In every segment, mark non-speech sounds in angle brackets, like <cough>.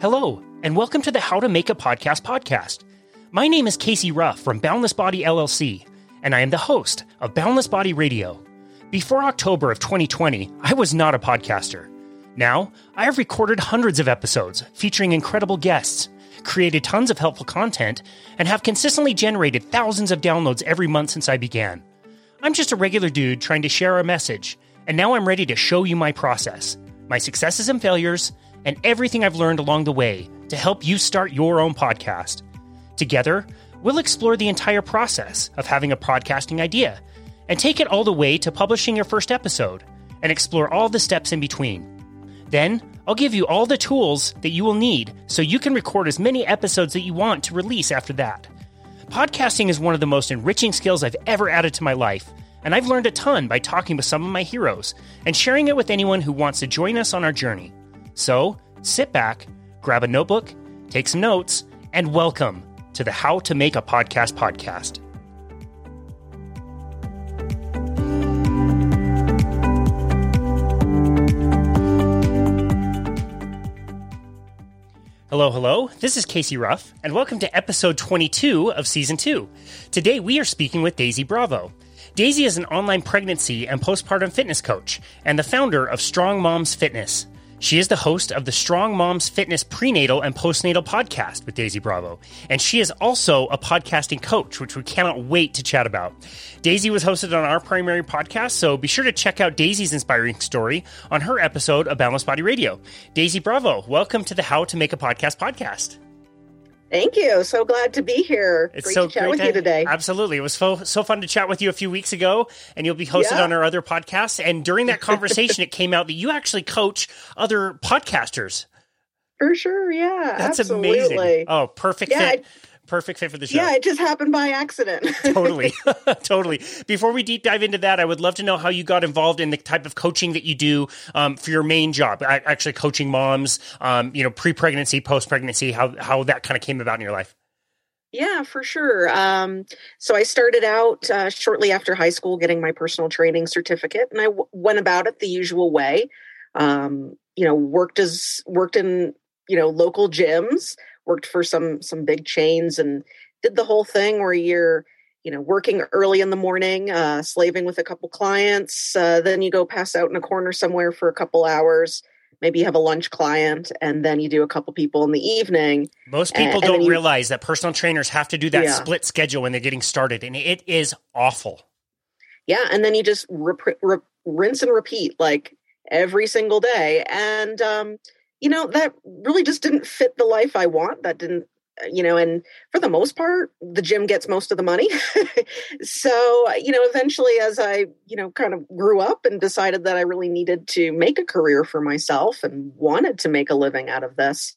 Hello, and welcome to the How to Make a Podcast podcast. My name is Casey Ruff from Boundless Body LLC, and I am the host of Boundless Body Radio. Before October of 2020, I was not a podcaster. Now, I have recorded hundreds of episodes featuring incredible guests, created tons of helpful content, and have consistently generated thousands of downloads every month since I began. I'm just a regular dude trying to share a message, and now I'm ready to show you my process, my successes and failures, and everything I've learned along the way to help you start your own podcast. Together, we'll explore the entire process of having a podcasting idea and take it all the way to publishing your first episode and explore all the steps in between. Then, I'll give you all the tools that you will need so you can record as many episodes that you want to release after that. Podcasting is one of the most enriching skills I've ever added to my life, and I've learned a ton by talking with some of my heroes and sharing it with anyone who wants to join us on our journey. So, sit back, grab a notebook, take some notes, and welcome to the How to Make a Podcast podcast. Hello, hello. This is Casey Ruff, and welcome to episode 22 of season 2. Today we are speaking with Daisy Bravo. Daisy is an online pregnancy and postpartum fitness coach and the founder of Strong Moms Fitness. She is the host of the Strong Moms Fitness prenatal and postnatal podcast with Daisy Bravo. And she is also a podcasting coach, which we cannot wait to chat about. Daisy was hosted on our primary podcast, so be sure to check out Daisy's inspiring story on her episode of Boundless Body Radio. Daisy Bravo, welcome to the How to Make a Podcast podcast. Thank you. So glad to be here. It's great so to chat great with to- you today. Absolutely. It was so, so fun to chat with you a few weeks ago, and you'll be hosted Yeah. on our other podcast. And during that conversation, it <laughs> came out that you actually coach other podcasters. For sure. Yeah. That's absolutely. amazing. Oh, perfect Yeah, fit. Perfect fit for the show. Yeah, it just happened by accident. <laughs> totally. <laughs> totally. Before we deep dive into that, I would love to know how you got involved in the type of coaching that you do um, for your main job, actually coaching moms, um, you know, pre pregnancy, post pregnancy, how, how that kind of came about in your life. yeah, for sure. Um, so I started out uh, shortly after high school getting my personal training certificate, and I w- went about it the usual way. Um, you know, worked as worked in you know local gyms, worked for some some big chains, and did the whole thing where you're you know working early in the morning, uh, slaving with a couple clients, uh, then you go pass out in a corner somewhere for a couple hours. Maybe you have a lunch client, and then you do a couple people in the evening. Most people and don't you- realize that personal trainers have to do that Yeah. split schedule when they're getting started, and it is awful. Yeah, and then you just rep- re- rinse and repeat like every single day, and um, you know that really just didn't fit the life I want. That didn't, uh, you know, and for the most part, the gym gets most of the money. <laughs> so you know, eventually, as I you know kind of grew up and decided that I really needed to make a career for myself and wanted to make a living out of this.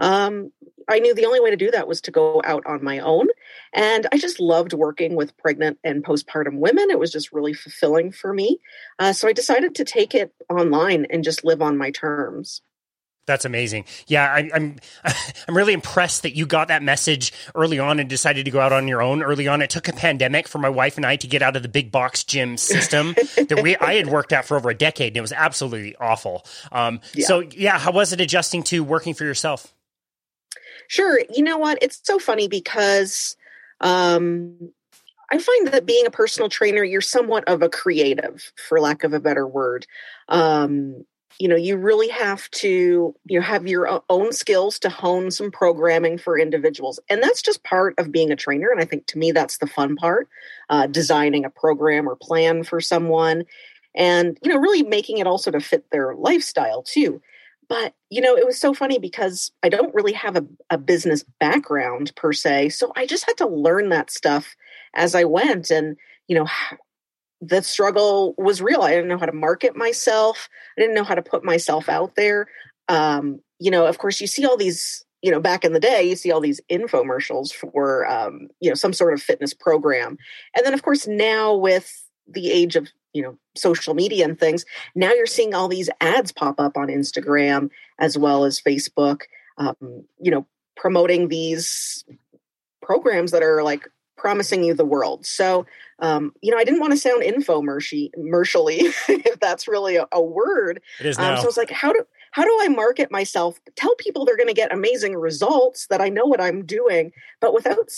Um, I knew the only way to do that was to go out on my own. And I just loved working with pregnant and postpartum women. It was just really fulfilling for me. Uh, so I decided to take it online and just live on my terms. That's amazing. Yeah, I, I'm <laughs> I'm really impressed that you got that message early on and decided to go out on your own early on. It took a pandemic for my wife and I to get out of the big box gym system <laughs> that we I had worked at for over a decade, and it was absolutely awful. Um, Yeah. So, yeah, how was it adjusting to working for yourself? Sure. You know what? It's so funny because um, I find that being a personal trainer, you're somewhat of a creative, for lack of a better word. Um, you know, you really have to you know have your own skills to hone some programming for individuals, and that's just part of being a trainer. And I think to me, that's the fun part: uh, designing a program or plan for someone, and you know, really making it also to fit their lifestyle too but you know it was so funny because i don't really have a, a business background per se so i just had to learn that stuff as i went and you know the struggle was real. I didn't know how to market myself. I didn't know how to put myself out there. Um, you know of course you see all these you know back in the day you see all these infomercials for um, you know some sort of fitness program. And then of course now with the age of you know social media and things now you're seeing all these ads pop up on instagram as well as facebook um, you know promoting these programs that are like promising you the world. So um, you know i didn't want to sound info infomercially <laughs> if that's really a, a word It is um, now. so I was like, how do how do I market myself? Tell people they're going to get amazing results that I know what I'm doing, but without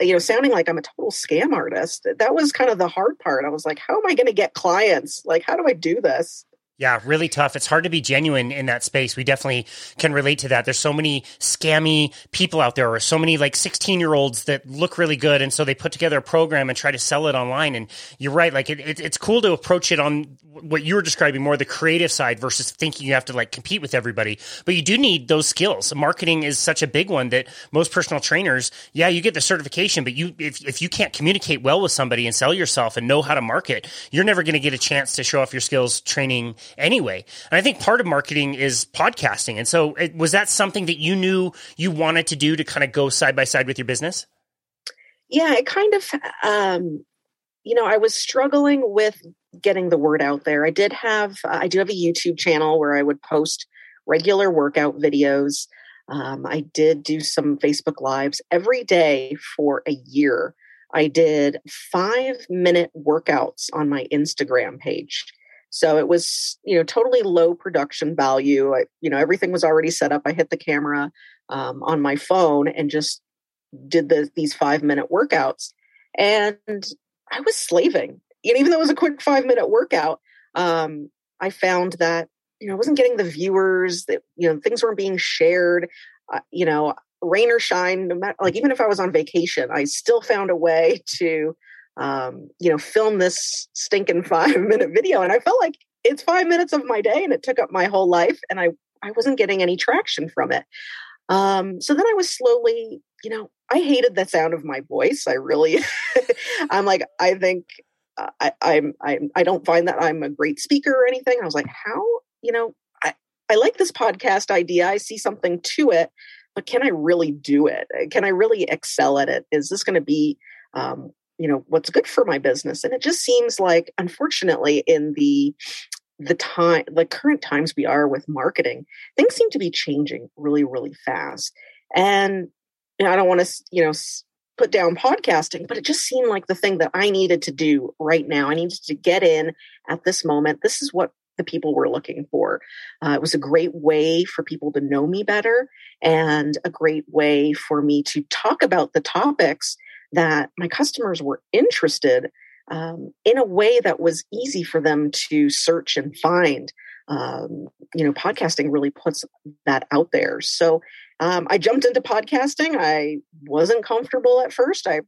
you know sounding like I'm a total scam artist. That was kind of the hard part. I was like, how am I going to get clients? Like, how do I do this? Yeah, really tough. It's hard to be genuine in that space. We definitely can relate to that. There's so many scammy people out there, or so many like 16 year olds that look really good. And so they put together a program and try to sell it online. And you're right. Like it, it, it's cool to approach it on what you were describing more the creative side versus thinking you have to like compete with everybody. But you do need those skills. Marketing is such a big one that most personal trainers, yeah, you get the certification, but you, if, if you can't communicate well with somebody and sell yourself and know how to market, you're never going to get a chance to show off your skills training anyway. And I think part of marketing is podcasting. And so, it, was that something that you knew you wanted to do to kind of go side by side with your business? Yeah, it kind of, um, you know, I was struggling with getting the word out there. I did have, uh, I do have a YouTube channel where I would post regular workout videos. Um, I did do some Facebook Lives every day for a year. I did five minute workouts on my Instagram page. So it was, you know, totally low production value. I, you know, everything was already set up. I hit the camera um, on my phone and just did the, these five minute workouts. And I was slaving. And even though it was a quick five minute workout, um, I found that, you know, I wasn't getting the viewers that, you know, things weren't being shared. Uh, you know, rain or shine, no matter, like even if I was on vacation, I still found a way <laughs> to um, you know, film this stinking <laughs> five minute video. And I felt like it's five minutes of my day and it took up my whole life and I, I wasn't getting any traction from it. Um, so then I was slowly, you know, I hated the sound of my voice. I really, <laughs> I'm like, I think uh, I, I'm, I'm, I don't find that I'm a great speaker or anything. I was like, how, you know, I, I like this podcast idea. I see something to it, but can I really do it? Can I really excel at it? Is this going to be um, you know what's good for my business and it just seems like unfortunately in the the time the current times we are with marketing things seem to be changing really really fast and you know, i don't want to you know put down podcasting but it just seemed like the thing that i needed to do right now i needed to get in at this moment this is what the people were looking for. Uh, it was a great way for people to know me better and a great way for me to talk about the topics that my customers were interested um, in a way that was easy for them to search and find. Um, you know, podcasting really puts that out there. So um, I jumped into podcasting. I wasn't comfortable at first. I,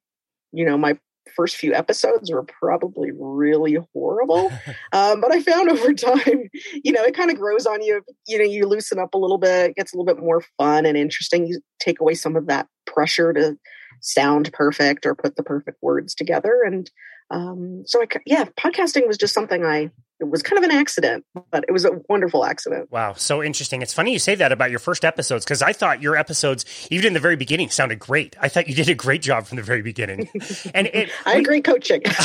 you know, my first few episodes were probably really horrible. <laughs> Um, but I found <laughs> over time, you know, it kind of grows on you. You know, you loosen up a little bit, it gets a little bit more fun and interesting. You take away some of that pressure to sound perfect or put the perfect words together. And um, so, I, yeah, podcasting was just something I it was kind of an accident, but it was a wonderful accident. Wow, so interesting. It's funny you say that about your first episodes because I thought your episodes, even in the very beginning, sounded great. I thought you did a great job from the very beginning. <laughs> And it, I agree, coaching. <laughs> <laughs>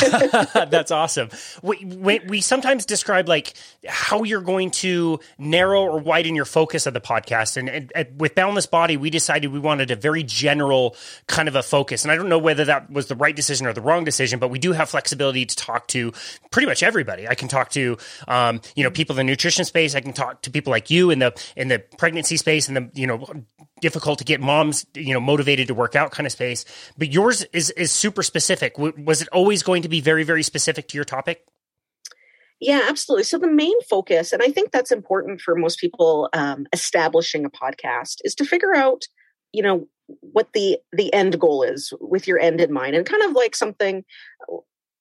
that's awesome. We, we, we, sometimes describe like how you're going to narrow or widen your focus of the podcast. And, and, and with Boundless Body, we decided we wanted a very general kind of a focus. And I don't know whether that was the right decision or the wrong decision, but we do have flexibility to talk to pretty much everybody. I can talk to um, you know people in the nutrition space. I can talk to people like you in the in the pregnancy space and the you know difficult to get moms you know motivated to work out kind of space. But yours is is super specific. Was it always going to be very very specific to your topic? Yeah, absolutely. So the main focus, and I think that's important for most people um, establishing a podcast, is to figure out, you know, what the the end goal is with your end in mind, and kind of like something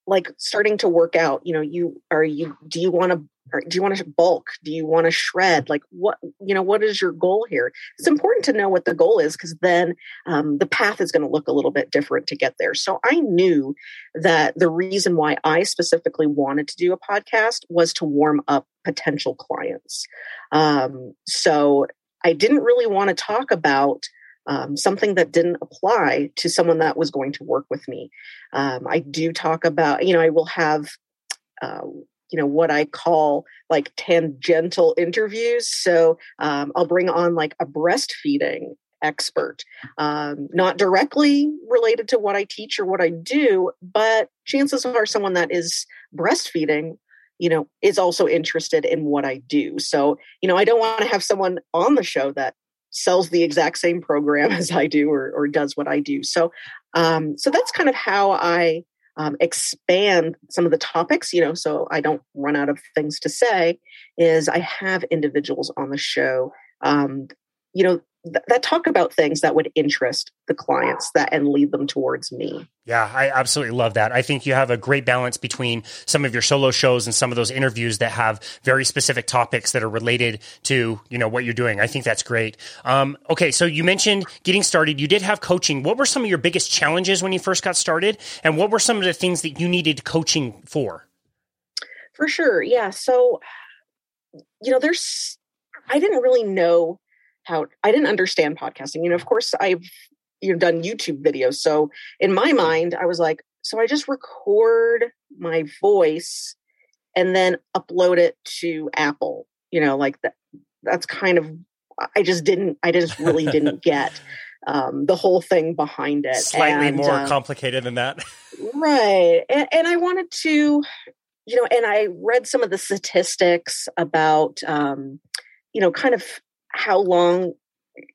like starting to work out you know you are you do you want to do you want to bulk? Do you want to shred? Like what you know what is your goal here? It's important to know what the goal is because then um, the path is going to look a little bit different to get there. So i knew that the reason why i specifically wanted to do a podcast was to warm up potential clients. Um, so i didn't really want to talk about um, something that didn't apply to someone that was going to work with me. Um, I do talk about, you know, I will have, uh, you know, what I call like tangential interviews. So um, I'll bring on like a breastfeeding expert, um, not directly related to what I teach or what I do, but chances are someone that is breastfeeding you know, is also interested in what I do. So, you know, I don't want to have someone on the show that sells the exact same program <laughs> as I do or, or does what I do. So, um, so that's kind of how I um, expand some of the topics, you know, so I don't run out of things to say. Is I have individuals on the show, um, you know, th- that talk about things that would interest the clients that and lead them towards me. Yeah, I absolutely love that. I think you have a great balance between some of your solo shows and some of those interviews that have very specific topics that are related to you know what you're doing. I think that's great. Um, okay, so you mentioned getting started. You did have coaching. What were some of your biggest challenges when you first got started, and what were some of the things that you needed coaching for? For sure, yeah. So you know, there's I didn't really know how I didn't understand podcasting. You know, of course, I've you know done YouTube videos. So in my mind, I was like, so I just record my voice and then upload it to Apple. You know, like that. That's kind of I just didn't. I just really didn't <laughs> get um, the whole thing behind it. Slightly and, more um, complicated than that, right? And, and I wanted to, you know, and I read some of the statistics about, um, you know, kind of how long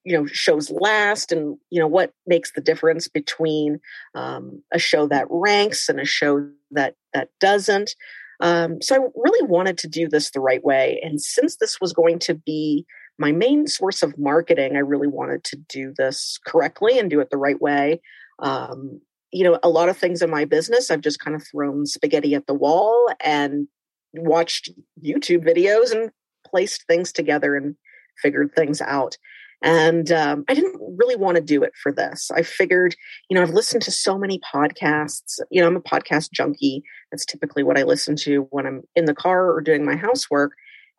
you know shows last and you know what makes the difference between um, a show that ranks and a show that that doesn't. Um, so i really wanted to do this the right way and since this was going to be my main source of marketing i really wanted to do this correctly and do it the right way. Um, you know a lot of things in my business i've just kind of thrown spaghetti at the wall and watched youtube videos and placed things together and figured things out. And um, I didn't really want to do it for this. I figured, you know, I've listened to so many podcasts. You know, I'm a podcast junkie. That's typically what I listen to when I'm in the car or doing my housework.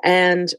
And,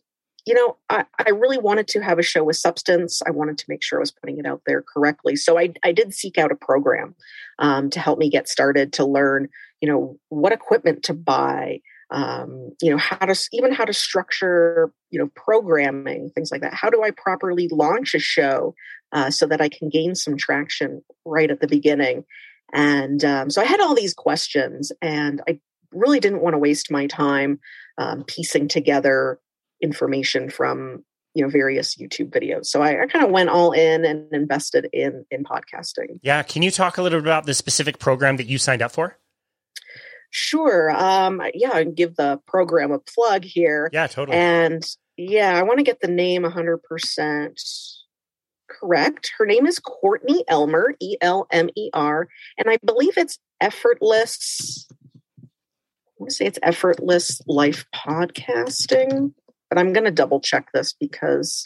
you know, I, I really wanted to have a show with substance. I wanted to make sure I was putting it out there correctly. So I, I did seek out a program um, to help me get started to learn, you know, what equipment to buy, um, you know how to even how to structure you know programming things like that. How do i properly launch a show uh, so that i can gain some traction right at the beginning? And um, so i had all these questions and i really didn't want to waste my time um, piecing together information from you know various youtube videos. So i, I kind of went all in and invested in in podcasting. Yeah can you talk a little bit about the specific program that you signed up for Sure. Um, yeah, I can give the program a plug here. Yeah, totally. And yeah, I want to get the name 100% correct. Her name is Courtney Elmer, E L M E R, and I believe it's effortless. I want to say it's effortless life podcasting, but I'm going to double check this because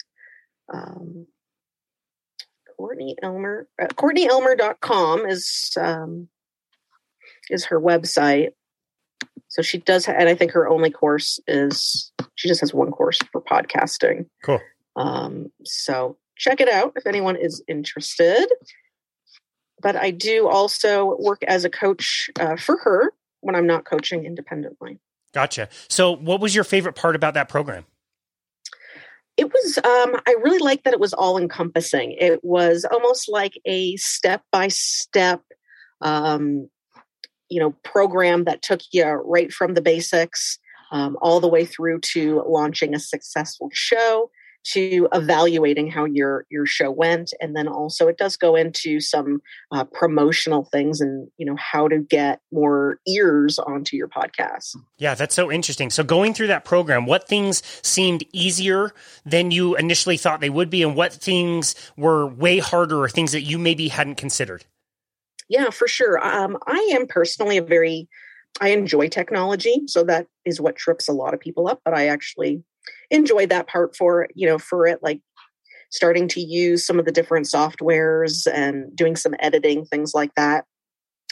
um, Courtney Elmer, uh, CourtneyElmer.com is um, is her website. So she does, and I think her only course is she just has one course for podcasting. Cool. Um, so check it out if anyone is interested. But I do also work as a coach uh, for her when I'm not coaching independently. Gotcha. So, what was your favorite part about that program? It was, um, I really liked that it was all encompassing. It was almost like a step by step you know program that took you right from the basics um, all the way through to launching a successful show to evaluating how your your show went. And then also it does go into some uh, promotional things and you know how to get more ears onto your podcast. Yeah that's so interesting. So going through that program what things seemed easier than you initially thought they would be and what things were way harder or things that you maybe hadn't considered yeah, for sure. Um, I am personally a very, I enjoy technology. So that is what trips a lot of people up. But I actually enjoy that part for, you know, for it, like starting to use some of the different softwares and doing some editing, things like that.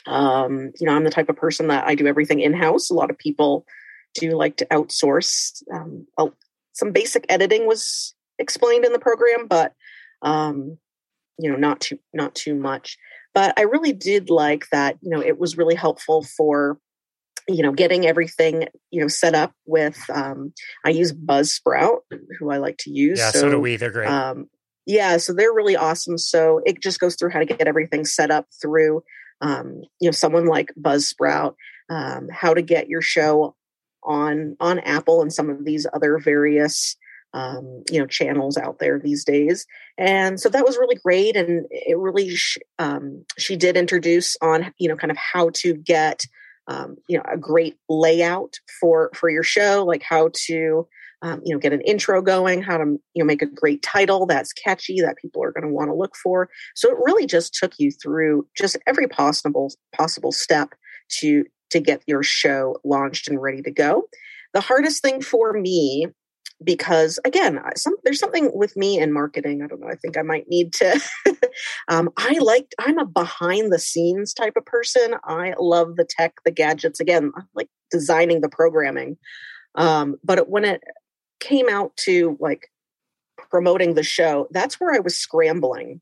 Um, you know, I'm the type of person that I do everything in house. A lot of people do like to outsource. Um, some basic editing was explained in the program, but um, you know, not too not too much. But I really did like that, you know, it was really helpful for you know getting everything you know set up with um i use buzzsprout who i like to use yeah so, so do we they're great. um yeah so they're really awesome so it just goes through how to get everything set up through um you know someone like buzzsprout um how to get your show on on Apple and some of these other various um, you know channels out there these days. And so that was really great and it really sh- um, she did introduce on you know kind of how to get um, you know a great layout for for your show like how to um, you know get an intro going how to you know make a great title that's catchy that people are going to want to look for. So it really just took you through just every possible possible step to to get your show launched and ready to go. The hardest thing for me because again some, there's something with me in marketing i don't know i think i might need to <laughs> um, i like i'm a behind the scenes type of person i love the tech the gadgets again I like designing the programming um, but when it came out to like promoting the show that's where i was scrambling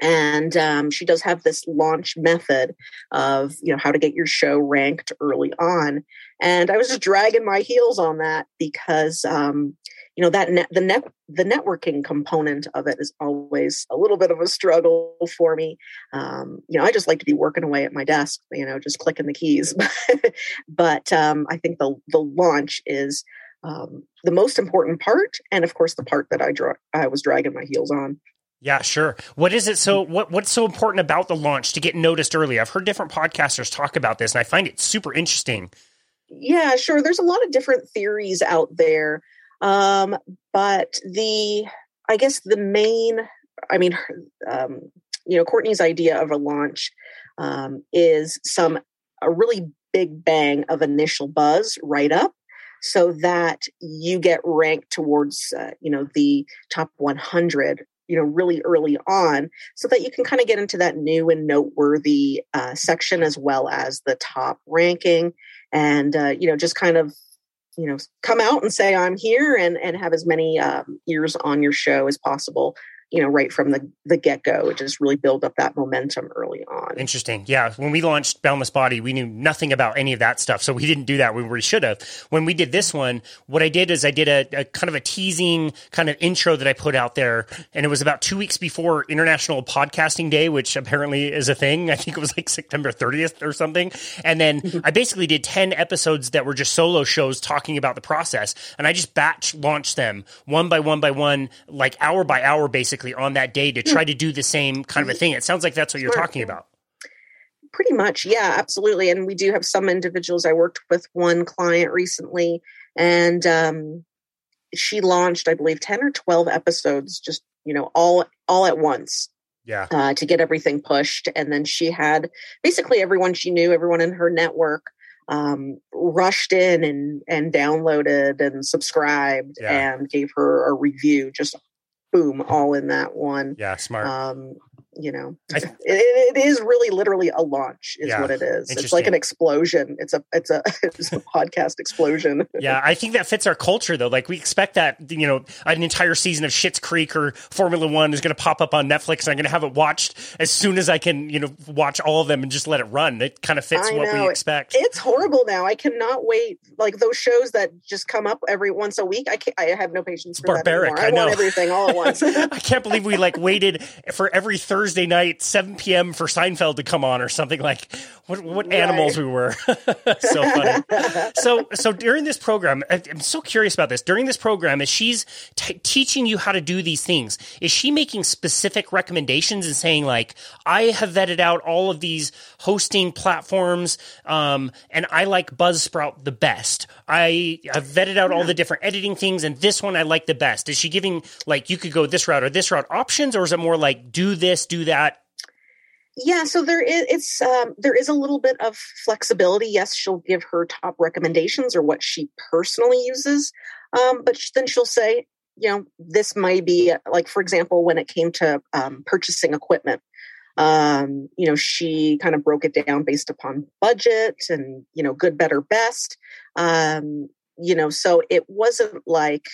and um, she does have this launch method of you know how to get your show ranked early on. And i was just dragging my heels on that because um, you know that the net the networking component of it is always a little bit of a struggle for me. Um, you know i just like to be working away at my desk you know just clicking the keys. <laughs> But um, i think the the launch is um, the most important part and of course the part that i draw i was dragging my heels on yeah, sure. What is it so what what's so important about the launch to get noticed early? I've heard different podcasters talk about this and I find it super interesting. Yeah, sure. There's a lot of different theories out there. Um, but the I guess the main I mean um, you know, Courtney's idea of a launch um, is some a really big bang of initial buzz right up so that you get ranked towards uh, you know the top 100 you know really early on so that you can kind of get into that new and noteworthy uh, section as well as the top ranking and uh, you know just kind of you know come out and say i'm here and and have as many um, ears on your show as possible you know right from the the get go. Just really build up that momentum early on. Interesting. Yeah, when we launched Boundless Body, we knew nothing about any of that stuff, so we didn't do that when we should have. When we did this one, what I did is I did a, a kind of a teasing kind of intro that I put out there, and it was about two weeks before International Podcasting Day, which apparently is a thing. I think it was like September 30th or something. And then mm-hmm. I basically did 10 episodes that were just solo shows talking about the process, and I just batch launched them one by one by one, like hour by hour, basically basically on that day to try to do the same kind of a thing. It sounds like that's what you're talking about. Pretty much, yeah, absolutely. And we do have some individuals. I worked with one client recently, and um, she launched, I believe, ten or twelve episodes, just you know, all all at once. Yeah. Uh, to get everything pushed, and then she had basically everyone she knew, everyone in her network, um, rushed in and and downloaded and subscribed yeah. and gave her a review just boom, all in that one. Yeah, smart. Um, you know it, it is really literally a launch is yeah, what it is. It's like an explosion. It's a it's a <laughs> it's a podcast explosion. <laughs> Yeah i think that fits our culture though. Like we expect that you know an entire season of Schitt's Creek or Formula One is going to pop up on Netflix and I'm going to have it watched as soon as I can you know watch all of them and just let it run. It kind of fits what we expect. It's horrible now. I cannot wait. Like those shows that just come up every once a week I can't, I have no patience it's for barbaric I, I, know. want everything all at <laughs> once. I can't believe we like waited for every Thursday Thursday night, 7 p.m. for Seinfeld to come on or something like what, what right. animals we were. <laughs> so funny. so, so during this program, I'm so curious about this. During this program, is she's t- teaching you how to do these things, is she making specific recommendations and saying like, I have vetted out all of these hosting platforms, um, and I like Buzzsprout the best. I have vetted out all the different editing things, and this one I like the best. Is she giving like you could go this route or this route options, or is it more like do this, do do that? Yeah, so there is it's um, there is a little bit of flexibility. Yes, she'll give her top recommendations or what she personally uses, um, but then she'll say, you know, this might be like, for example, when it came to um, purchasing equipment, um, you know, she kind of broke it down based upon budget and you know, good, better, best. Um, you know, so it wasn't like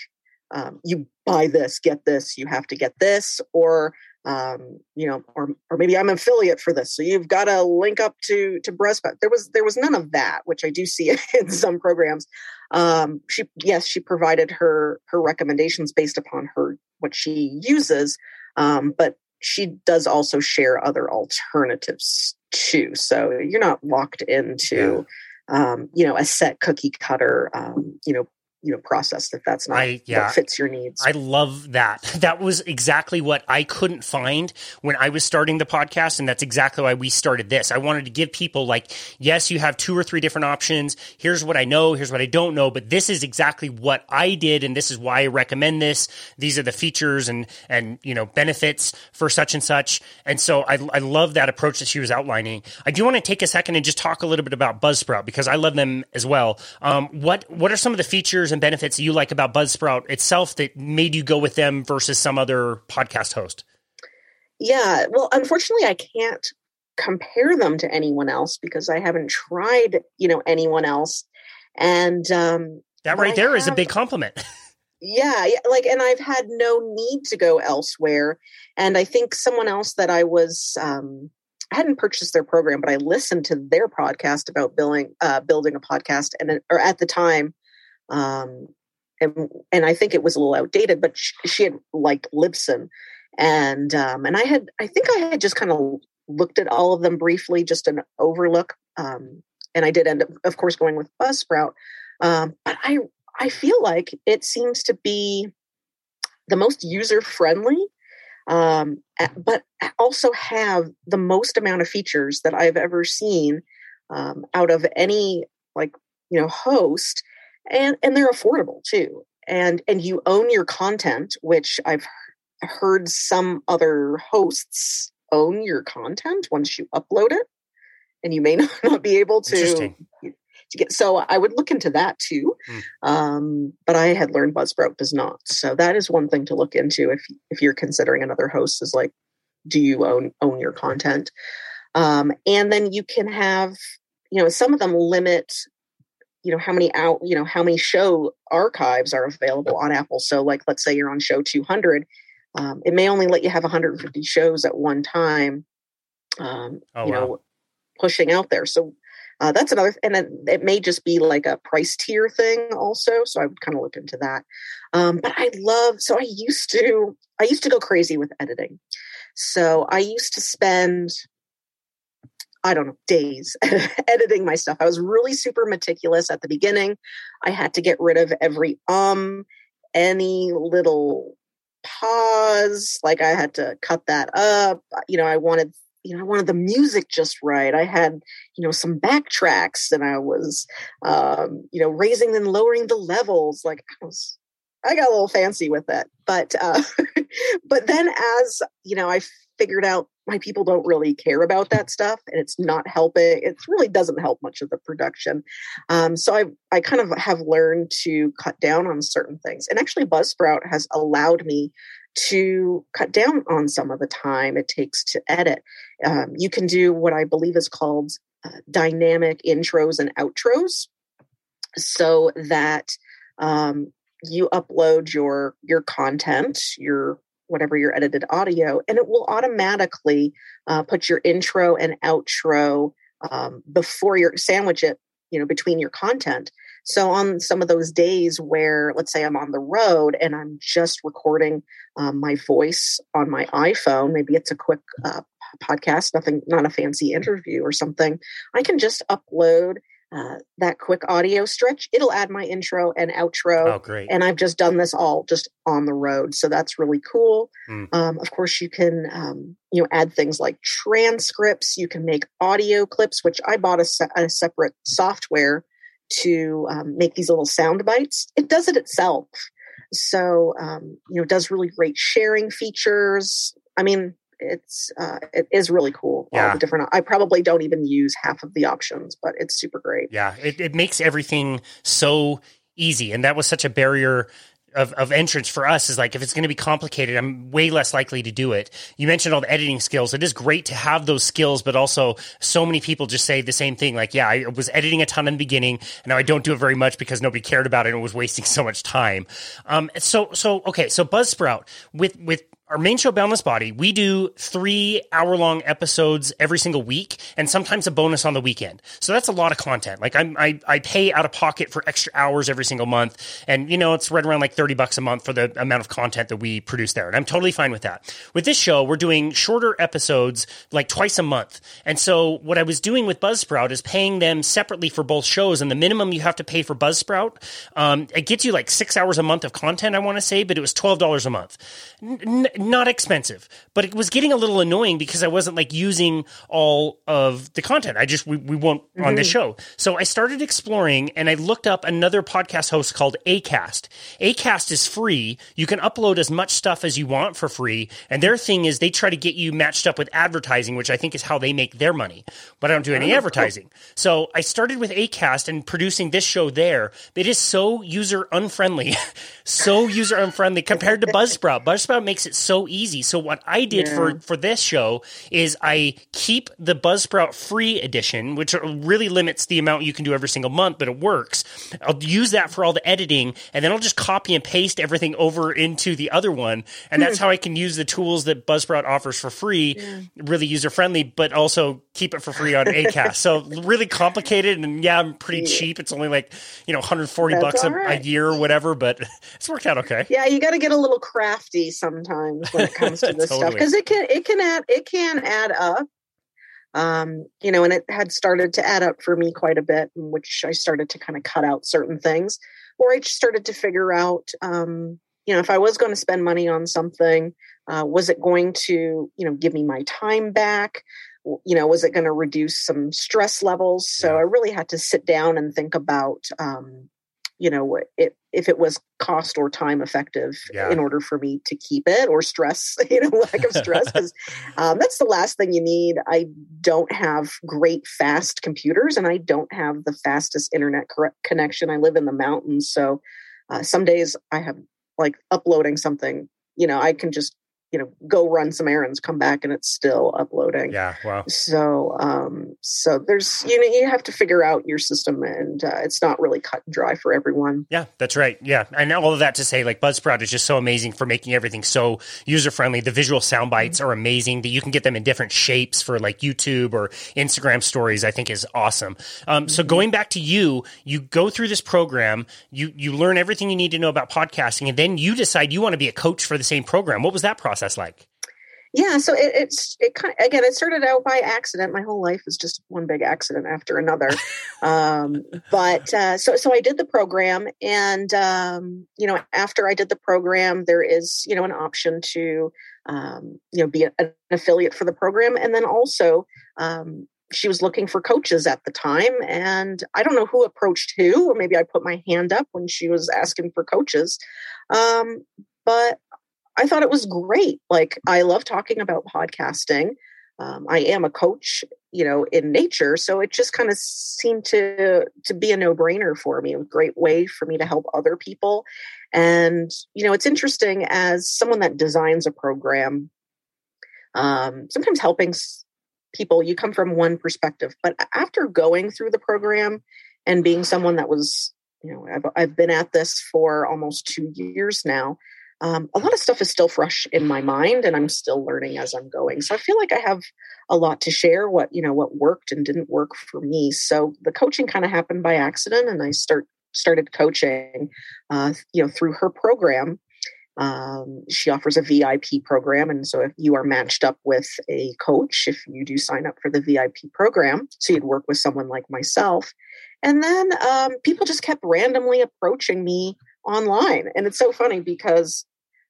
um, you buy this, get this, you have to get this, or um, you know, or or maybe I'm an affiliate for this, so you've got to link up to to breastfed. There was there was none of that, which I do see <laughs> in some programs. Um, she yes, she provided her her recommendations based upon her what she uses, um, but she does also share other alternatives too. So you're not locked into um, you know a set cookie cutter um, you know you know process that that's not I, yeah, what fits your needs. I love that. <laughs> That was exactly what I couldn't find when I was starting the podcast, and that's exactly why we started this. I wanted to give people like, yes, you have two or three different options. Here's what I know. Here's what I don't know. But this is exactly what I did, and this is why I recommend this. These are the features and and you know benefits for such and such. And so I I love that approach that she was outlining. I do want to take a second and just talk a little bit about Buzzsprout because I love them as well. Um, what what are some of the features and benefits you like about Buzzsprout itself that made you go with them versus some other podcast host? Yeah, well, unfortunately, I can't compare them to anyone else because I haven't tried, you know, anyone else. And um, that right there have, is a big compliment. <laughs> yeah, like, and I've had no need to go elsewhere. And I think someone else that I was, um, I hadn't purchased their program, but I listened to their podcast about building, uh, building a podcast, and or at the time, um, and and I think it was a little outdated, but she, she had liked Libsyn, and um, and I had I think I had just kind of looked at all of them briefly, just an overlook, um, and I did end up, of course, going with Buzzsprout. Um, but I I feel like it seems to be the most user friendly, um, but also have the most amount of features that I've ever seen um, out of any like you know host and and they're affordable too and and you own your content which i've heard some other hosts own your content once you upload it and you may <laughs> not be able to to get so i would look into that too mm. um, but i had learned buzzsprout does not so that is one thing to look into if if you're considering another host is like do you own own your content um, and then you can have you know some of them limit you know how many out you know how many show archives are available on apple. So like let's say you're on show 200 um, it may only let you have 150 shows at one time um, oh, you wow. know pushing out there. So uh, that's another and it, it may just be like a price tier thing also so i would kind of look into that. Um, but i love so i used to i used to go crazy with editing. So i used to spend I don't know, days <laughs> editing my stuff. I was really super meticulous at the beginning. I had to get rid of every um, any little pause. Like I had to cut that up. You know, I wanted, you know, I wanted the music just right. I had, you know, some backtracks and I was, um, you know, raising and lowering the levels. Like I was, I got a little fancy with it. But, uh, <laughs> but then as, you know, I figured out my people don't really care about that stuff and it's not helping it really doesn't help much of the production. Um, so i i kind of have learned to cut down on certain things and actually buzzsprout has allowed me to cut down on some of the time it takes to edit. Um, you can do what i believe is called uh, dynamic intros and outros so that um, you upload your your content your whatever your edited audio, and it will automatically uh, put your intro and outro um, before your sandwich it, you know, between your content. So on some of those days where, let's say, I'm on the road and I'm just recording um, my voice on my iPhone, maybe it's a quick uh, podcast, nothing, not a fancy interview or something, I can just upload uh, that quick audio stretch, it'll add my intro and outro. Oh, great. And I've just done this all just on the road. So that's really cool. Mm. Um, of course, you can, um, you know, add things like transcripts. You can make audio clips, which I bought a, se- a separate software to um, make these little sound bites. It does it itself. So, um, you know, it does really great sharing features. I mean, it's uh, it is really cool. Yeah. All the different. I probably don't even use half of the options, but it's super great. Yeah, it, it makes everything so easy, and that was such a barrier of, of entrance for us is like if it's going to be complicated i'm way less likely to do it you mentioned all the editing skills it is great to have those skills but also so many people just say the same thing like yeah i was editing a ton in the beginning and now i don't do it very much because nobody cared about it and it was wasting so much time um, so so okay so buzzsprout with with our main show, Boundless Body, we do three hour long episodes every single week and sometimes a bonus on the weekend. So that's a lot of content. Like I'm, I, I pay out of pocket for extra hours every single month. And, you know, it's right around like 30 bucks a month for the amount of content that we produce there. And I'm totally fine with that. With this show, we're doing shorter episodes like twice a month. And so what I was doing with Buzzsprout is paying them separately for both shows. And the minimum you have to pay for Buzzsprout, um, it gets you like six hours a month of content, I want to say, but it was $12 a month. N- not expensive, but it was getting a little annoying because I wasn't like using all of the content. I just we, we won't mm-hmm. on the show. So I started exploring and I looked up another podcast host called Acast. Acast is free. You can upload as much stuff as you want for free. And their thing is they try to get you matched up with advertising, which I think is how they make their money. But I don't do any oh, advertising. Cool. So I started with Acast and producing this show there. It is so user unfriendly, <laughs> so user unfriendly compared to <laughs> Buzzsprout. Buzzsprout makes it so easy. So what I did yeah. for for this show is I keep the Buzzsprout free edition, which really limits the amount you can do every single month, but it works. I'll use that for all the editing, and then I'll just copy and paste everything over into the other one, and that's hmm. how I can use the tools that Buzzsprout offers for free, yeah. really user friendly, but also keep it for free on Acast. so really complicated, and yeah, I'm pretty yeah. cheap. It's only like you know 140 that's bucks a, right. a year or whatever, but <laughs> it's worked out okay. Yeah, you got to get a little crafty sometimes when it comes to <laughs> this totally. stuff because it can it can add it can add up. Um, you know, and it had started to add up for me quite a bit, in which I started to kind of cut out certain things, or I just started to figure out, um, you know, if I was going to spend money on something, uh, was it going to, you know, give me my time back? You know, was it going to reduce some stress levels? So yeah. I really had to sit down and think about, um, you know it, if it was cost or time effective yeah. in order for me to keep it or stress <laughs> you know lack of stress because <laughs> um, that's the last thing you need i don't have great fast computers and i don't have the fastest internet connection i live in the mountains so uh, some days i have like uploading something you know i can just you know go run some errands come back and it's still uploading. Yeah wow so um so there's you know you have to figure out your system and uh, it's not really cut and dry for everyone. Yeah that's right. Yeah and all of that to say like buzzsprout is just so amazing for making everything so user friendly the visual sound bites mm-hmm. are amazing that you can get them in different shapes for like youtube or instagram stories i think is awesome. Um, mm-hmm. so going back to you you go through this program you you learn everything you need to know about podcasting and then you decide you want to be a coach for the same program. What was that process process like? Yeah, so it, it's it kind of, again it started out by accident. My whole life is just one big accident after another. <laughs> um, but uh, so so I did the program, and um, you know after I did the program, there is you know an option to um, you know be a, an affiliate for the program, and then also um, she was looking for coaches at the time, and I don't know who approached who, or maybe I put my hand up when she was asking for coaches. Um, but I thought it was great. Like, I love talking about podcasting. Um, I am a coach, you know, in nature, so it just kind of seemed to to be a no brainer for me. A great way for me to help other people, and you know, it's interesting as someone that designs a program. Um, sometimes helping people, you come from one perspective, but after going through the program and being someone that was, you know, I've, I've been at this for almost two years now um, a lot of stuff is still fresh in my mind and i'm still learning as i'm going. So i feel like i have a lot to share what you know what worked and didn't work for me. So the coaching kind of happened by accident and i start started coaching uh, you know through her program. Um, she offers a vip program and so if you are matched up with a coach if you do sign up for the vip program so you'd work with someone like myself. And then um, people just kept randomly approaching me online and it's so funny because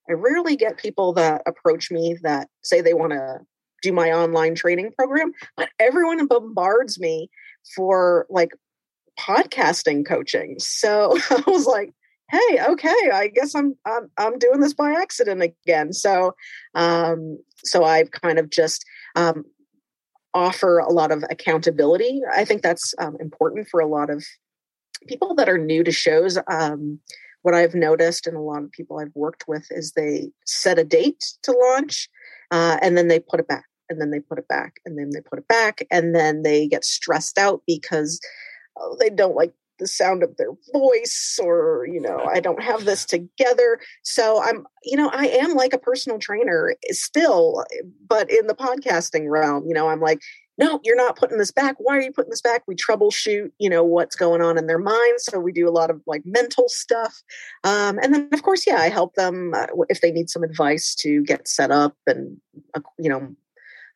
I rarely get people that approach me that say they want to do my online training program, but everyone bombards me for like podcasting coaching. So <laughs> I was like, hey, okay, I guess I'm I'm, I'm doing this by accident again. So um, so I've kind of just um, offer a lot of accountability. I think that's um, important for a lot of people that are new to shows. Um, what I've noticed and a lot of people I've worked with is they set a date to launch uh, and then they put it back and then they put it back and then they put it back and then they get stressed out because oh, they don't like the sound of their voice or you know i don't have this together. So i'm you know i am like a personal trainer still but in the podcasting realm you know i'm like no you're not putting this back. Why are you putting this back? We troubleshoot you know what's going on in their minds so we do a lot of like mental stuff. Um, and then of course yeah i help them uh, if they need some advice to get set up and uh, you know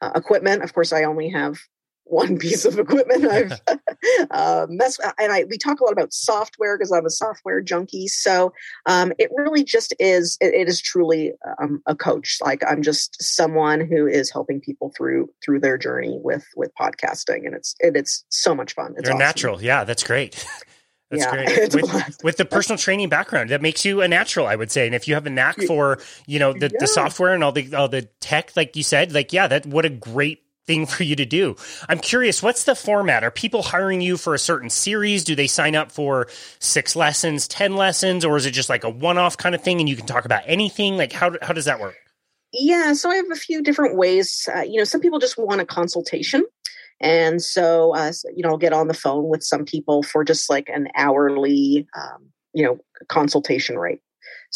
uh, equipment. Of course i only have one piece of equipment <laughs> I've <laughs> uh, messed and I we talk a lot about software because I'm a software junkie. So um, it really just is it, it is truly um, a coach. Like I'm just someone who is helping people through through their journey with with podcasting, and it's it, it's so much fun. It's You're awesome. natural, yeah, that's great. <laughs> That's yeah, great. With, with, the personal training background, that makes you a natural, I would say. And if you have a knack for, you know, the, yeah. the software and all the all the tech, like you said, like yeah, that what a great thing for you to do. I'm curious, what's the format? Are people hiring you for a certain series? Do they sign up for six lessons, 10 lessons, or is it just like a one off kind of thing and you can talk about anything? Like, how, how does that work? Yeah, so I have a few different ways. Uh, you know, some people just want a consultation. And so, uh, you know, I'll get on the phone with some people for just like an hourly, um, you know, consultation rate.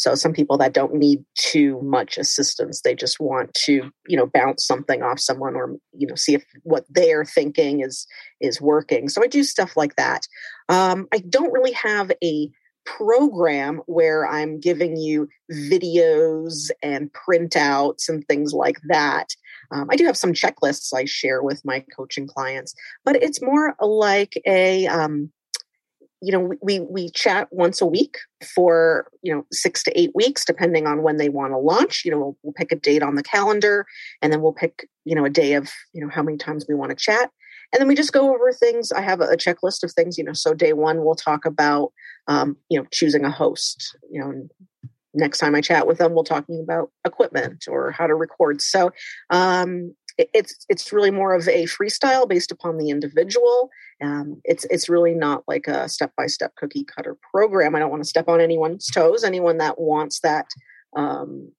So some people that don't need too much assistance, they just want to, you know, bounce something off someone or, you know, see if what they're thinking is is working. So I do stuff like that. Um, I don't really have a program where I'm giving you videos and printouts and things like that. Um, I do have some checklists I share with my coaching clients, but it's more like a um, you know we we chat once a week for you know six to eight weeks depending on when they want to launch. You know we'll, we'll, pick a date on the calendar and then we'll pick you know a day of you know how many times we want to chat. And then we just go over things. I have a, checklist of things you know so day one we'll talk about um, you know choosing a host you know next time i chat with them we'll talking about equipment or how to record. So um, it's it's really more of a freestyle based upon the individual. Um, it's it's really not like a step by step cookie cutter program. I don't want to step on anyone's toes. Anyone that wants that um,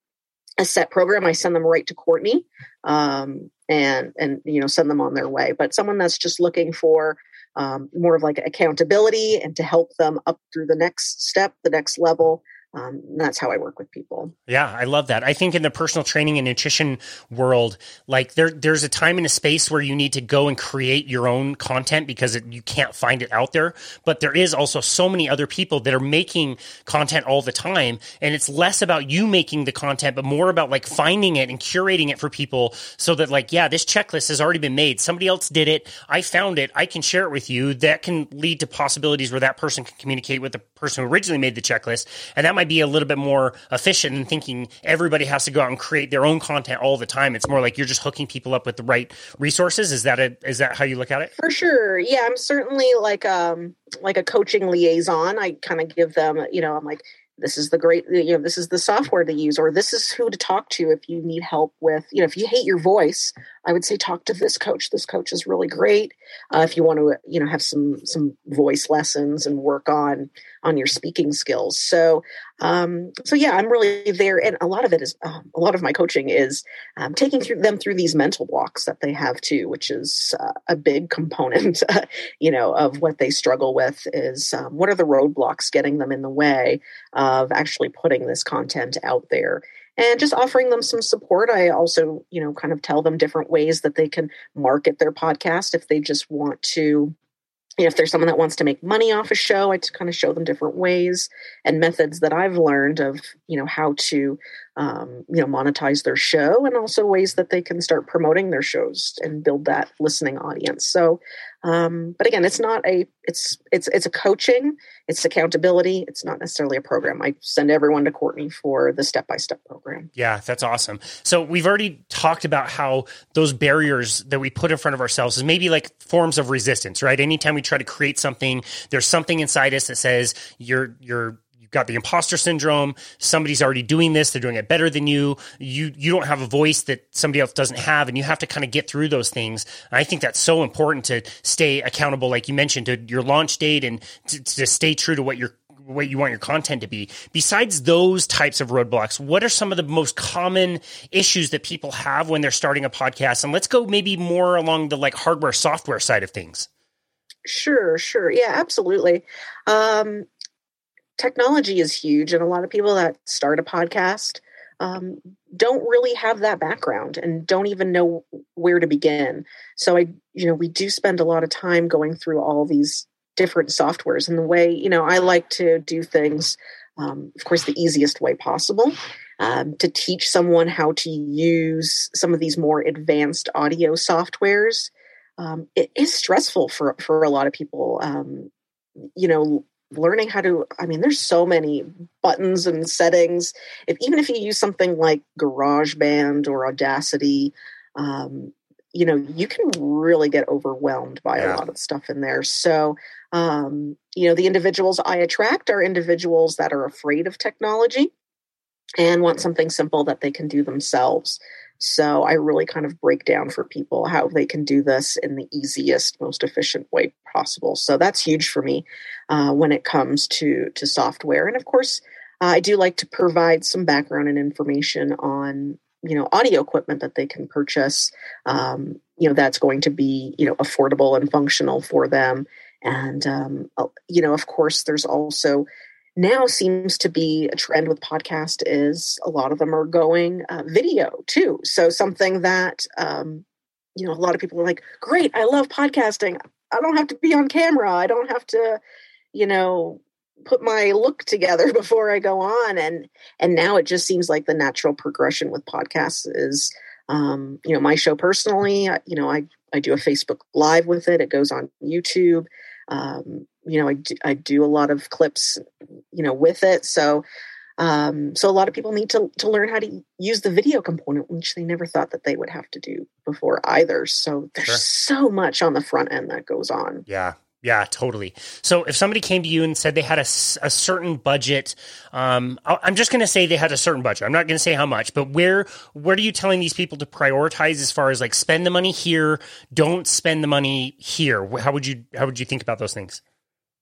a set program, I send them right to Courtney, um, and and you know send them on their way. But someone that's just looking for um, more of like accountability and to help them up through the next step, the next level, um, that's how I work with people. Yeah, I love that. I think in the personal training and nutrition world, like there, there's a time and a space where you need to go and create your own content because it, you can't find it out there. But there is also so many other people that are making content all the time, and it's less about you making the content, but more about like finding it and curating it for people, so that like, yeah, this checklist has already been made. Somebody else did it. I found it. I can share it with you. That can lead to possibilities where that person can communicate with the person who originally made the checklist, and that might might be a little bit more efficient in thinking everybody has to go out and create their own content all the time. It's more like you're just hooking people up with the right resources. Is that a, is that how you look at it? For sure. Yeah, I'm certainly like um like a coaching liaison. I kind of give them, you know, I'm like this is the great you know this is the software to use or this is who to talk to if you need help with you know if you hate your voice i would say talk to this coach this coach is really great uh, if you want to you know have some some voice lessons and work on on your speaking skills so um so yeah i'm really there and a lot of it is um, a lot of my coaching is um, taking through them through these mental blocks that they have too which is uh, a big component <laughs> you know of what they struggle with is um, what are the roadblocks getting them in the way of actually putting this content out there and just offering them some support. I also, you know, kind of tell them different ways that they can market their podcast if they just want to. If there's someone that wants to make money off a show, I kind of show them different ways and methods that I've learned of, you know, how to um, you know monetize their show and also ways that they can start promoting their shows and build that listening audience. So um, but again it's not a it's it's it's a coaching it's accountability it's not necessarily a program. I send everyone to courtney for the step-by-step program. Yeah that's awesome. So we've already talked about how those barriers that we put in front of ourselves is maybe like forms of resistance right? Anytime we try to create something there's something inside us that says you're you're got the imposter syndrome. Somebody's already doing this. They're doing it better than you. You you don't have a voice that somebody else doesn't have, and you have to kind of get through those things. And I think that's so important to stay accountable, like you mentioned, to your launch date and to, to stay true to what your what you want your content to be. Besides those types of roadblocks, what are some of the most common issues that people have when they're starting a podcast? And let's go maybe more along the like hardware software side of things. Sure, sure. Yeah, absolutely. Um, technology is huge, and a lot of people that start a podcast um, don't really have that background and don't even know where to begin. So I, you know, we do spend a lot of time going through all these different softwares and the way, you know, I like to do things, um, of course, the easiest way possible. Um, to teach someone how to use some of these more advanced audio softwares um, it is stressful for for a lot of people. Um, you know, learning how to. I mean, there's so many buttons and settings. If even if you use something like GarageBand or Audacity, um, you know, you can really get overwhelmed by yeah. a lot of stuff in there. So, um, you know, the individuals I attract are individuals that are afraid of technology and want something simple that they can do themselves. So I really kind of break down for people how they can do this in the easiest, most efficient way possible. So that's huge for me uh, when it comes to to software. And of course, uh, I do like to provide some background and information on you know audio equipment that they can purchase. Um, you know that's going to be you know affordable and functional for them. And um, uh, you know, of course, there's also now seems to be a trend with podcast is a lot of them are going uh, video too. So something that um, you know a lot of people are like great i love podcasting. I don't have to be on camera. I don't have to you know put my look together <laughs> before i go on. And and now it just seems like the natural progression with podcasts is um, you know my show personally you know i i do a facebook live with it. It goes on youtube. Um, you know, I do, I do a lot of clips, you know, with it. So, um, so a lot of people need to to learn how to use the video component, which they never thought that they would have to do before either. So there's sure. so much on the front end that goes on. Yeah, yeah, totally. So if somebody came to you and said they had a, a certain budget, um, I'm just going to say they had a certain budget. I'm not going to say how much, but where where are you telling these people to prioritize as far as like spend the money here, don't spend the money here? How would you how would you think about those things?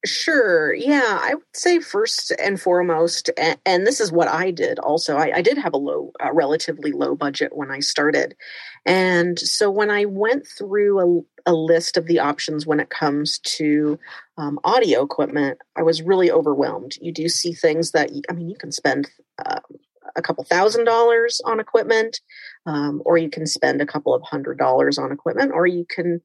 Sure. Yeah, I would say first and foremost, and, and this is what I did also. I, I did have a low, a relatively low budget when I started. And so when I went through a, a list of the options when it comes to um, audio equipment, I was really overwhelmed. You do see things that, I mean, you can spend uh, a couple thousand dollars on equipment, um, or you can spend a couple of hundred dollars on equipment, or you can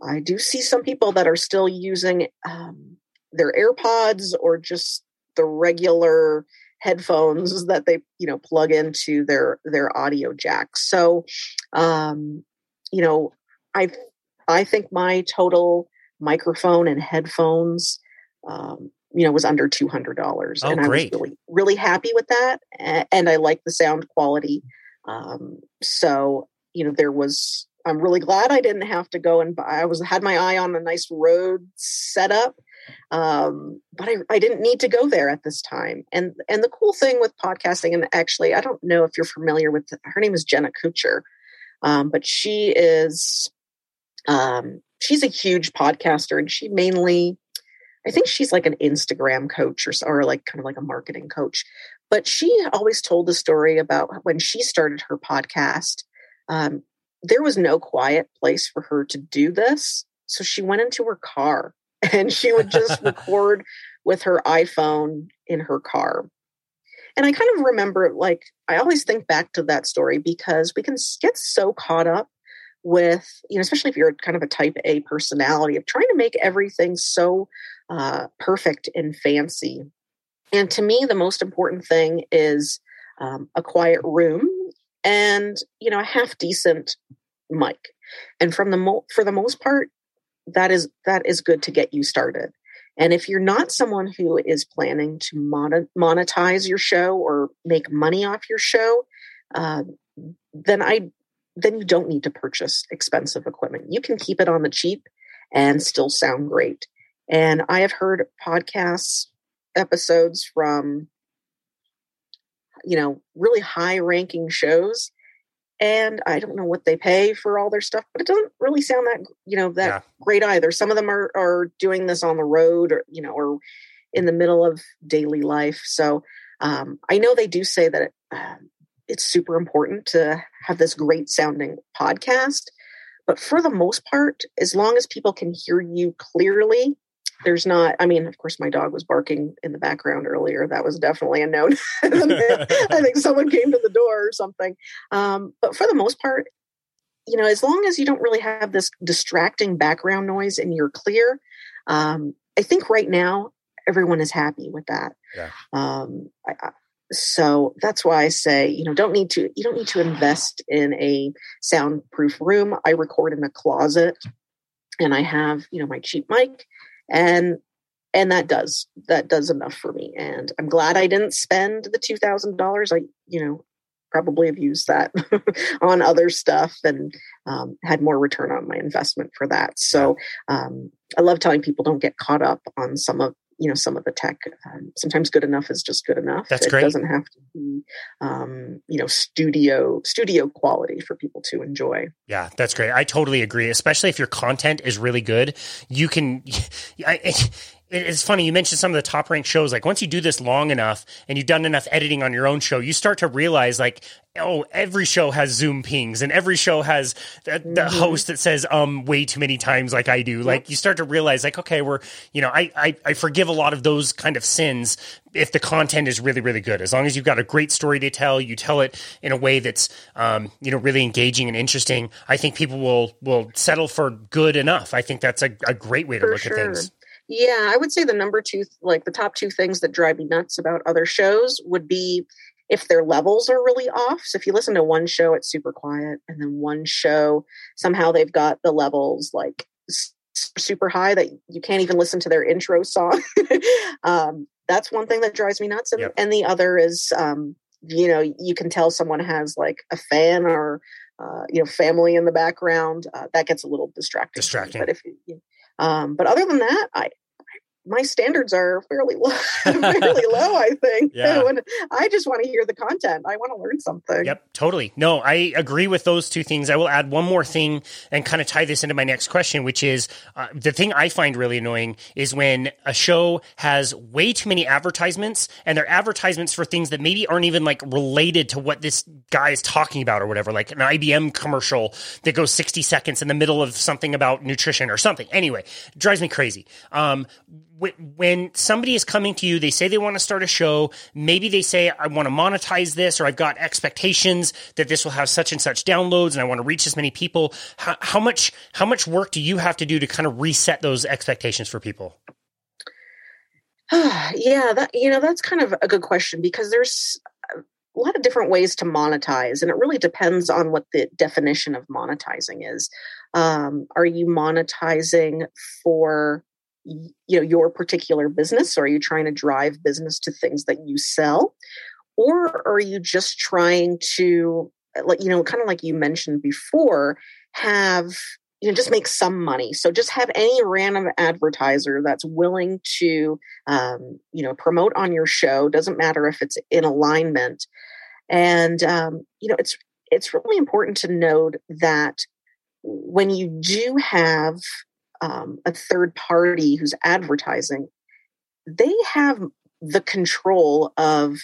I do see some people that are still using um, their AirPods or just the regular headphones that they you know plug into their their audio jack so um you know i i think my total microphone and headphones um you know was under $200 oh, and i great. was really really happy with that and i like the sound quality um so you know there was i'm really glad i didn't have to go and buy i was had my eye on a nice Rode setup um, but I, I didn't need to go there at this time. And and the cool thing with podcasting, and actually, I don't know if you're familiar with her name is Jenna Kutcher, um, but she is um, she's a huge podcaster, and she mainly, I think she's like an Instagram coach or or like kind of like a marketing coach. But she always told the story about when she started her podcast. Um, there was no quiet place for her to do this. So she went into her car and she would just record with her iPhone in her car. And I kind of remember, like, I always think back to that story because we can get so caught up with, you know, especially if you're kind of a type A personality, of trying to make everything so uh, perfect and fancy. And to me, the most important thing is um, a quiet room and, you know, a half decent mic. And from the mo- for the most part, that is that is good to get you started. And if you're not someone who is planning to monetize your show or make money off your show, uh, then I then you don't need to purchase expensive equipment. You can keep it on the cheap and still sound great. And I have heard podcasts episodes from you know really high ranking shows and I don't know what they pay for all their stuff, but it doesn't really sound that you know that yeah. great either. Some of them are are doing this on the road, or you know, or in the middle of daily life. So um, I know they do say that it, uh, it's super important to have this great sounding podcast, but for the most part, as long as people can hear you clearly, there's not i mean of course my dog was barking in the background earlier. That was definitely a note <laughs> i think someone came to the door or something. Um, but for the most part you know as long as you don't really have this distracting background noise and you're clear um, i think right now everyone is happy with that. Yeah. um, I, I, so that's why i say you know don't need to you don't need to invest in a soundproof room. I record in a closet and i have you know my cheap mic and and that does that does enough for me. And i'm glad i didn't spend the $2000 i you know probably have used that <laughs> on other stuff and um, had more return on my investment for that. So um, i love telling people don't get caught up on some of you know some of the tech um, sometimes good enough is just good enough. That's it great. doesn't have to be um, you know studio studio quality for people to enjoy. Yeah that's great. I totally agree especially if your content is really good. You can <laughs> I, it's funny you mentioned some of the top ranked shows. Like once you do this long enough and you've done enough editing on your own show you start to realize like oh every show has zoom pings and every show has the, the mm-hmm. host that says um way too many times like i do. Like you start to realize like okay we're you know I, I i forgive a lot of those kind of sins if the content is really really good. As long as you've got a great story to tell you tell it in a way that's um you know really engaging and interesting i think people will will settle for good enough. I think that's a, a great way to for look sure. at things yeah, I would say the number two, like the top two things that drive me nuts about other shows would be if their levels are really off. So if you listen to one show, it's super quiet, and then one show, somehow they've got the levels like super high that you can't even listen to their intro song. <laughs> um, that's one thing that drives me nuts. And, yep. and the other is, um, you know, you can tell someone has like a fan or, uh, you know, family in the background. Uh, that gets a little distracting. Distracting. But if you, um, but other than that, I my standards are fairly low, <laughs> fairly low. I think. Yeah. <laughs> When I just want to hear the content. I want to learn something. Yep, totally. No, I agree with those two things. I will add one more thing and kind of tie this into my next question, which is uh, the thing I find really annoying is when a show has way too many advertisements and they're advertisements for things that maybe aren't even like related to what this guy is talking about or whatever, like an IBM commercial that goes 60 seconds in the middle of something about nutrition or something. Anyway, drives me crazy. Um, when somebody is coming to you, they say they want to start a show. Maybe they say, I want to monetize this, or I've got expectations that this will have such and such downloads, and I want to reach as many people. How, how much how much work do you have to do to kind of reset those expectations for people? <sighs> yeah, that you know that's kind of a good question because there's a lot of different ways to monetize, and it really depends on what the definition of monetizing is. Um, are you monetizing for you know your particular business? Or are you trying to drive business to things that you sell? Or are you just trying to like you know kind of like you mentioned before have you know just make some money. So just have any random advertiser that's willing to um, you know promote on your show doesn't matter if it's in alignment. And um, you know it's it's really important to note that when you do have um, a third party who's advertising, they have the control of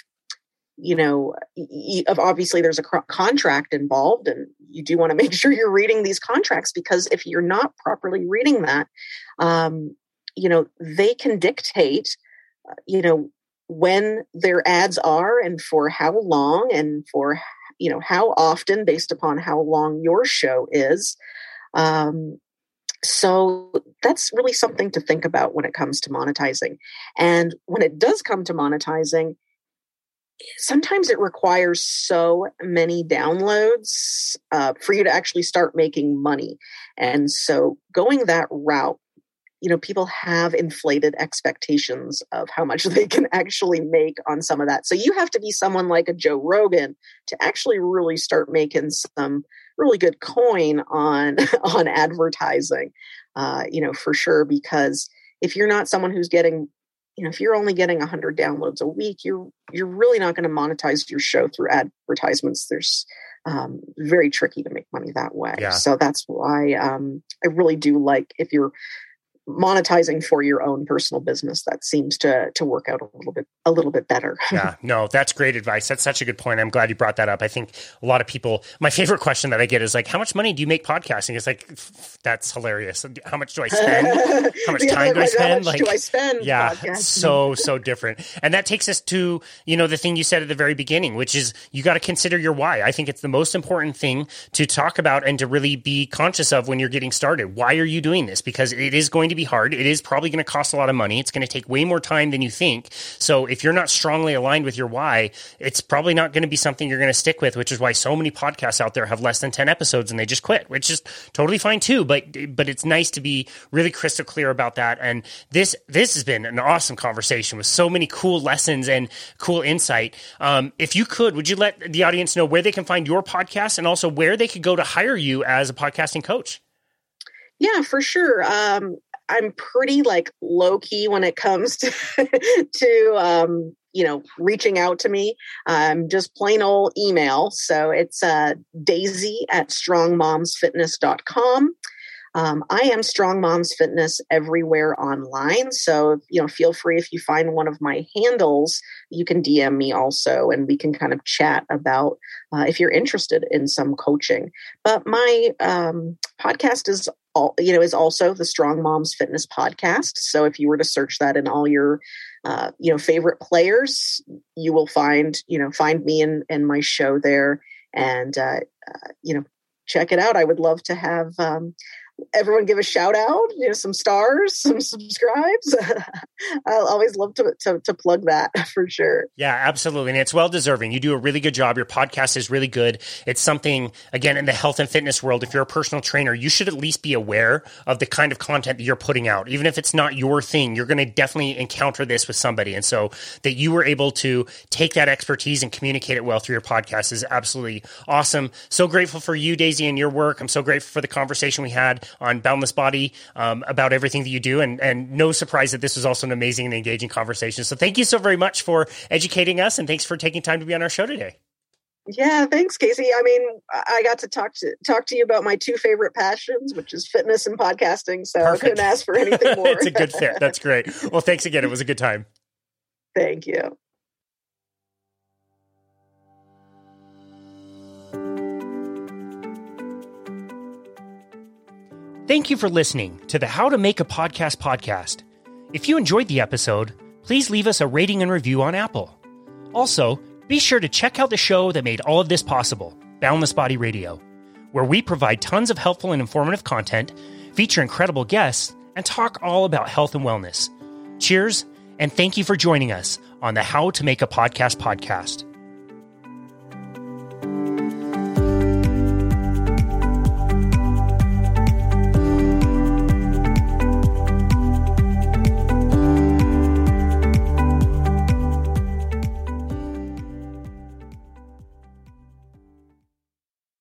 you know of obviously there's a contract involved and you do want to <laughs> make sure you're reading these contracts because if you're not properly reading that um, you know they can dictate uh, you know when their ads are and for how long and for you know how often based upon how long your show is. Um, so that's really something to think about when it comes to monetizing. And when it does come to monetizing, sometimes it requires so many downloads uh, for you to actually start making money. And so going that route, you know, people have inflated expectations of how much <laughs> they can actually make on some of that. So you have to be someone like a Joe Rogan to actually really start making some really good coin on <laughs> on advertising uh, you know for sure because if you're not someone who's getting you know if you're only getting 100 downloads a week you're you're really not going to monetize your show through advertisements there's um, very tricky to make money that way yeah. so that's why um, i really do like if you're monetizing for your own personal business that seems to to work out a little bit a little bit better. Yeah <laughs> no that's great advice. That's such a good point. I'm glad you brought that up. I think a lot of people my favorite question that i get is like how much money do you make podcasting? It's like that's hilarious. How much do i spend? How much <laughs> time do i spend? like do i spend yeah podcasting? so so different. And that takes us to you know the thing you said at the very beginning which is you got to consider your why. I think it's the most important thing to talk about and to really be conscious of when you're getting started. Why are you doing this? Because it is going to be hard. It is probably going to cost a lot of money. It's going to take way more time than you think. So if you're not strongly aligned with your why, it's probably not going to be something you're going to stick with, which is why so many podcasts out there have less than 10 episodes and they just quit, which is totally fine too. But, but it's nice to be really crystal clear about that. And this, this has been an awesome conversation with so many cool lessons and cool insight. Um, if you could, would you let the audience know where they can find your podcast and also where they could go to hire you as a podcasting coach? Yeah, for sure. Um, I'm pretty like low key when it comes <laughs> to to um, you know reaching out to me. I'm just plain old email. So it's uh, Daisy at strongmomsfitness.com. Um, I am Strong Moms Fitness everywhere online. So, you know, feel free if you find one of my handles, you can DM me also, and we can kind of chat about uh, if you're interested in some coaching. But my um, podcast is all, you know, is also the Strong Moms Fitness podcast. So if you were to search that in all your uh, you know favorite players you will find you know find me and and my show there and uh, uh, you know check it out i would love to have um, everyone give a shout out, you know, some stars, some subscribes. <laughs> I'll always love to, to, to plug that <laughs> for sure. Yeah, absolutely. And it's well deserving. You do a really good job. Your podcast is really good. It's something, again, in the health and fitness world, if you're a personal trainer, you should at least be aware of the kind of content that you're putting out. Even if it's not your thing, you're going to definitely encounter this with somebody. And so that you were able to take that expertise and communicate it well through your podcast is absolutely awesome. So grateful for you, Daisy, and your work. I'm so grateful for the conversation we had on Boundless Body um, about everything that you do. And, and no surprise that this was also an amazing and engaging conversation. So thank you so very much for educating us and thanks for taking time to be on our show today. Yeah, thanks, Casey. I mean, I got to talk to talk to you about my two favorite passions, which is fitness and podcasting. So Perfect. I couldn't ask for anything <laughs> more. it's a good fit. That's great. Well, thanks again. It was a good time. Thank you. Thank you for listening to the How to Make a Podcast podcast. If you enjoyed the episode, please leave us a rating and review on Apple. Also, be sure to check out the show that made all of this possible, Boundless Body Radio, where we provide tons of helpful and informative content, feature incredible guests, and talk all about health and wellness. Cheers, and thank you for joining us on the How to Make a Podcast podcast.